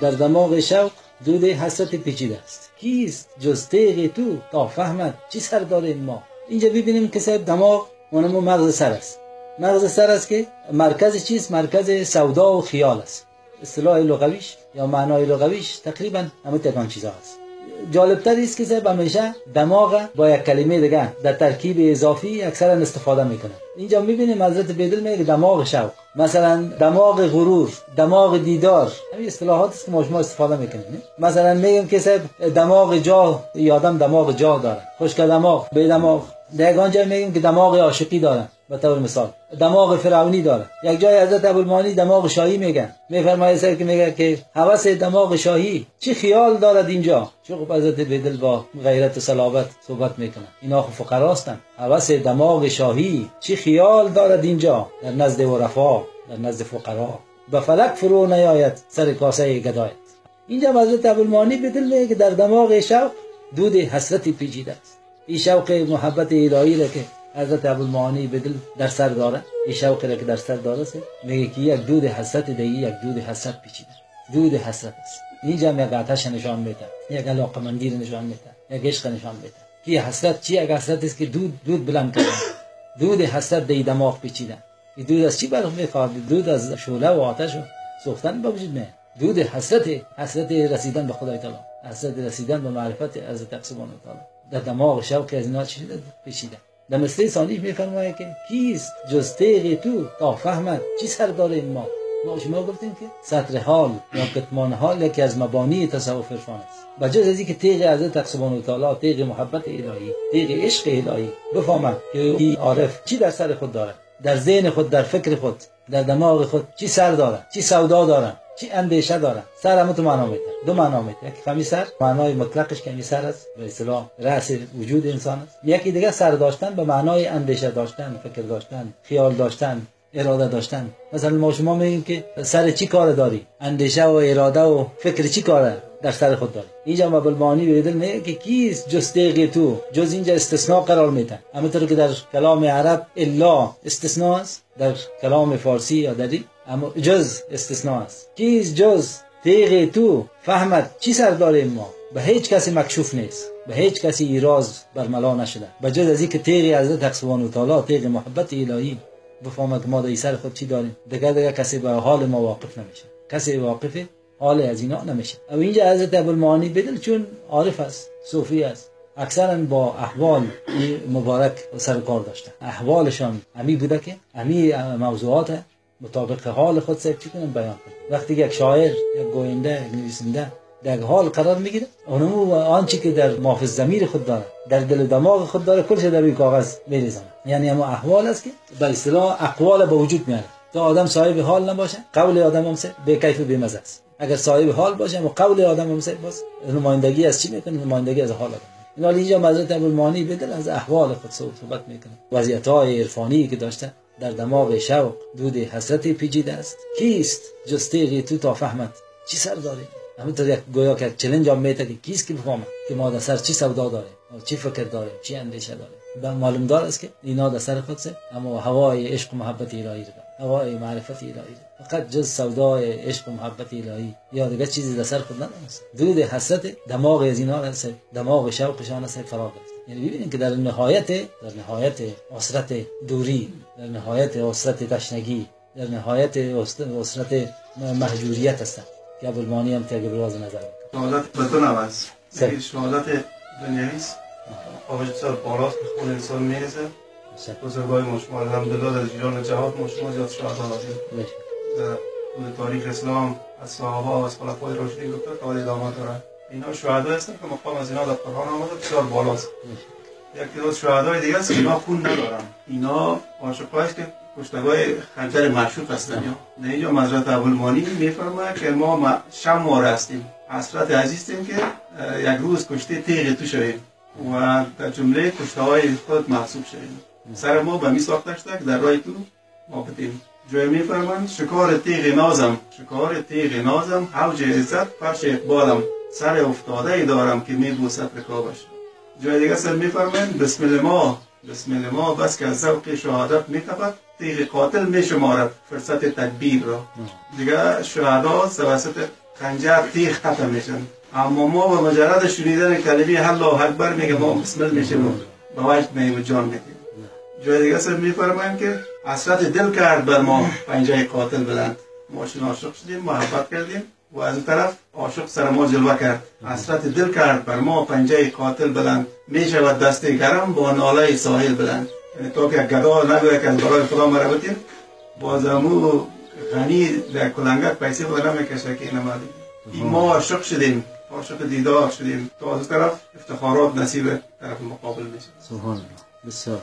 در دماغ شوق دود حسرت پیچیده است. کیست جز تیغ تو؟ تا فهمد چی سر داره ما. اینجا ببینیم که صاحب دماغ اونمو مغز سر است. مغز سر است که مرکز چیست؟ مرکز سودا و خیال است. اصطلاح لغویش یا معنای لغویش تقریبا همه تکان چیزا است جالبتر است که صاحب همیشه دماغ با یک کلمه دیگه در ترکیب اضافی اکثرا استفاده می‌کنه اینجا می‌بینیم حضرت بیدل میگه دماغ شوق. مثلا دماغ غرور دماغ دیدار. همین اصطلاحات است که ما شما استفاده می‌کنیم. مثلا میگیم که صاحب دماغ جا یادم دماغ جا داره. خوشک دماغ به دماغ. در آنجا میگیم که دماغ عاشقی داره به طور مثال. دماغ فرعونی داره یک جای حضرت ابوالمانی دماغ شاهی میگن. میفرمایه سر که میگه که حوث دماغ شاهی چه خیال دارد اینجا؟ چه خب حضرت بدل با غیرت و صلابت صحبت می‌کنن اینا خب فقراستن حوث دماغ شاهی چه خیال دارد اینجا؟ در نزد ورفا در نزد فقرا. به فلک فرو نیاید سر کاسه گدایت. اینجا حضرت ابوالمانی بدل میگه که در دماغ شوق دود حسرتی پیچیده است. این شوق محبت الهی را که حضرت ابوالمعانی به دل در سر داره. این شوقی را که در سر داره میگه که یک دود حسرت دیگه یک دود حسرت پیچیده. دود حسرت است. اینجا یک آتش نشان میده. یک علاقمندی نشان میده. یک عشق نشان میده. که حسرت چی؟ یک حسرت است که دود دود بلند کرده. دود حسرت دی دماغ پیچیده. این دود از چی برخ می‌خواد؟ دود از شعله و آتش و سوختن به وجود میاد دود حسرت حسرت رسیدن به خدای تعالی. حسرت رسیدن به معرفت از و تعالی. در دماغ شوق از اینا چی پیچیده. در مثل ثانی میفرماید که کیست؟ جز تیغ تو. تا فهمد. چی سر داره این ما؟ ما شما گفتیم که سطر حال یا کتمان حال یکی از مبانی تصوف عرفان است. بجز از که تیغ حضرت سبحانه و تعالی تیغ محبت الهی تیغ عشق الهی بفهمد که این عارف چی در سر خود داره در ذهن خود در فکر خود در دماغ خود چی سر داره چی سودا داره چی اندیشه داره؟ سر هم تو معنا میده. دو معنا میده. یک فهمی سر معنای مطلقش که سر است. به اصطلاح رأس وجود انسان است. یکی دیگه سر داشتن به معنای اندیشه داشتن فکر داشتن خیال داشتن اراده داشتن. مثلا ما شما میگیم که سر چی کار داری؟ اندیشه و اراده و فکر چی کاره در سر خود داری؟ اینجا ما بالمانی به میگه که کیست جز تو؟ جز اینجا استثناء قرار میده. همونطور که در کلام عرب الا استثناء است. در کلام فارسی یا دری اما جز استثناء است. کیست جز؟ تیغ تو. فهمد چی سر داره ما؟ به هیچ کسی مکشوف نیست. به هیچ کسی ایراز برملا نشده. به جز از اینکه تیغ حضرت حق سبحانه و تعالی تیغ محبت الهی. بفهمد ما در سر خود چی داریم؟ دیگه دیگه کسی به حال ما واقف نمیشه. کسی واقف حال از اینا نمیشه. او اینجا حضرت ابوالمعانی بدل چون عارف است صوفی است. اکثرا با احوال مبارک سر کار داشتن احوالشان همی بوده که همی موضوعات مطابق حال خود سر چی بیان کنن وقتی یک شاعر یک گوینده یک نویسنده در حال قرار می‌گیره اونمو آنچه که در مافز زمیر خود داره در دل و دماغ خود داره کلش در روی کاغذ میریزن یعنی اما احوال است که به اصطلاح اقوال به وجود میاره. تا آدم صاحب حال نباشه قول آدم هم به کیف مزه است. اگر صاحب حال باشه اما قول آدم هم باز. نمایندگی از چی می‌کنه؟ نمایندگی از حال آدم. این اینجا حضرت ابوالمانی بدل از احوال خود صحبت می‌کنه. وضعیت های عرفانی که داشته در دماغ شوق دود حسرت پیچیده است. کیست؟ جستیغی تو تا فهمت چی سر داره همینطور یک گویا که چلنج هم میته که کیست که بفهمه که ما در سر چی سودا داره چی فکر داره چی اندیشه داره معلوم دار است که اینا در سر خود سه اما هوای عشق و محبت الهی رو هوای معرفت الهی. فقط جز سودای عشق و محبت الهی. یا دیگه چیزی در سر خود ندارست دود حسرت دماغ از اینا هست دماغ شوقشان است فراغ است. یعنی ببینید که در نهایت در نهایت اسرت دوری در نهایت اسرت تشنگی در نهایت اسرت محجوریت هستند که ابوالمانی هم تیگه براز نظر شهادت به دو نوز شهادت دنیویست خواهش سر بالاست به خون انسان می‌رسه بزرگای ما شما الحمدلله در جیران جهاد ما شما زیاد دادیم در تاریخ اسلام از صحابه و از خلفای راشدین گفته تا ادامه داره اینا شهدا هستن که مقام از اینا در قرآن آمده بسیار بالاست یک روز شهدای دیگه است که اینا خون ندارن اینا عاشقایش که کشتگاه خنجر معشوق هستن یا نه اینجا مزرعت ابوالمانی میفرماید که ما شم ماره هستیم حسرت عزیزیم که یک روز کشته تیغ تو شویم و در جمله کشته های خود محسوب شویم سر ما به می ساخته که در راه تو بدیم جای میفرماند شکار تیغ نازم. شکار تیغ نازم حوج عزت فرش اقبالم. سر افتاده ای دارم که می بوسد رکابش جای دیگه سر میفرمایند بسم الله ما. بسم الله ما بس که از ذوق شهادت میتپد تیغ قاتل میشمارد فرصت تدبیر را. دیگه شهدا توسط خنجر تیغ ختم میشن اما ما به مجرد شنیدن کلمه الله اکبر میگه ما بسم میشیم. به وجد میگیم جان میدیم. جای دیگه سر میفرماییم که حسرت دل کرد بر ما پنجه قاتل بلند. ما شن عاشق شدیم محبت کردیم و از طرف عاشق سر ما جلوه کرد. حسرت دل کرد بر ما پنجه قاتل بلند. می‌شود دست گرم با ناله ساحل بلند. یعنی تو که گدا نگوید که از برای خدا مربطیم باز امو غنی در کلنگک پیسه خود نمی‌کشه که اینم این ما عاشق شدیم عاشق دیدار شدیم. تو از طرف افتخارات نصیب طرف مقابل میشه. سبحان الله. بسیار.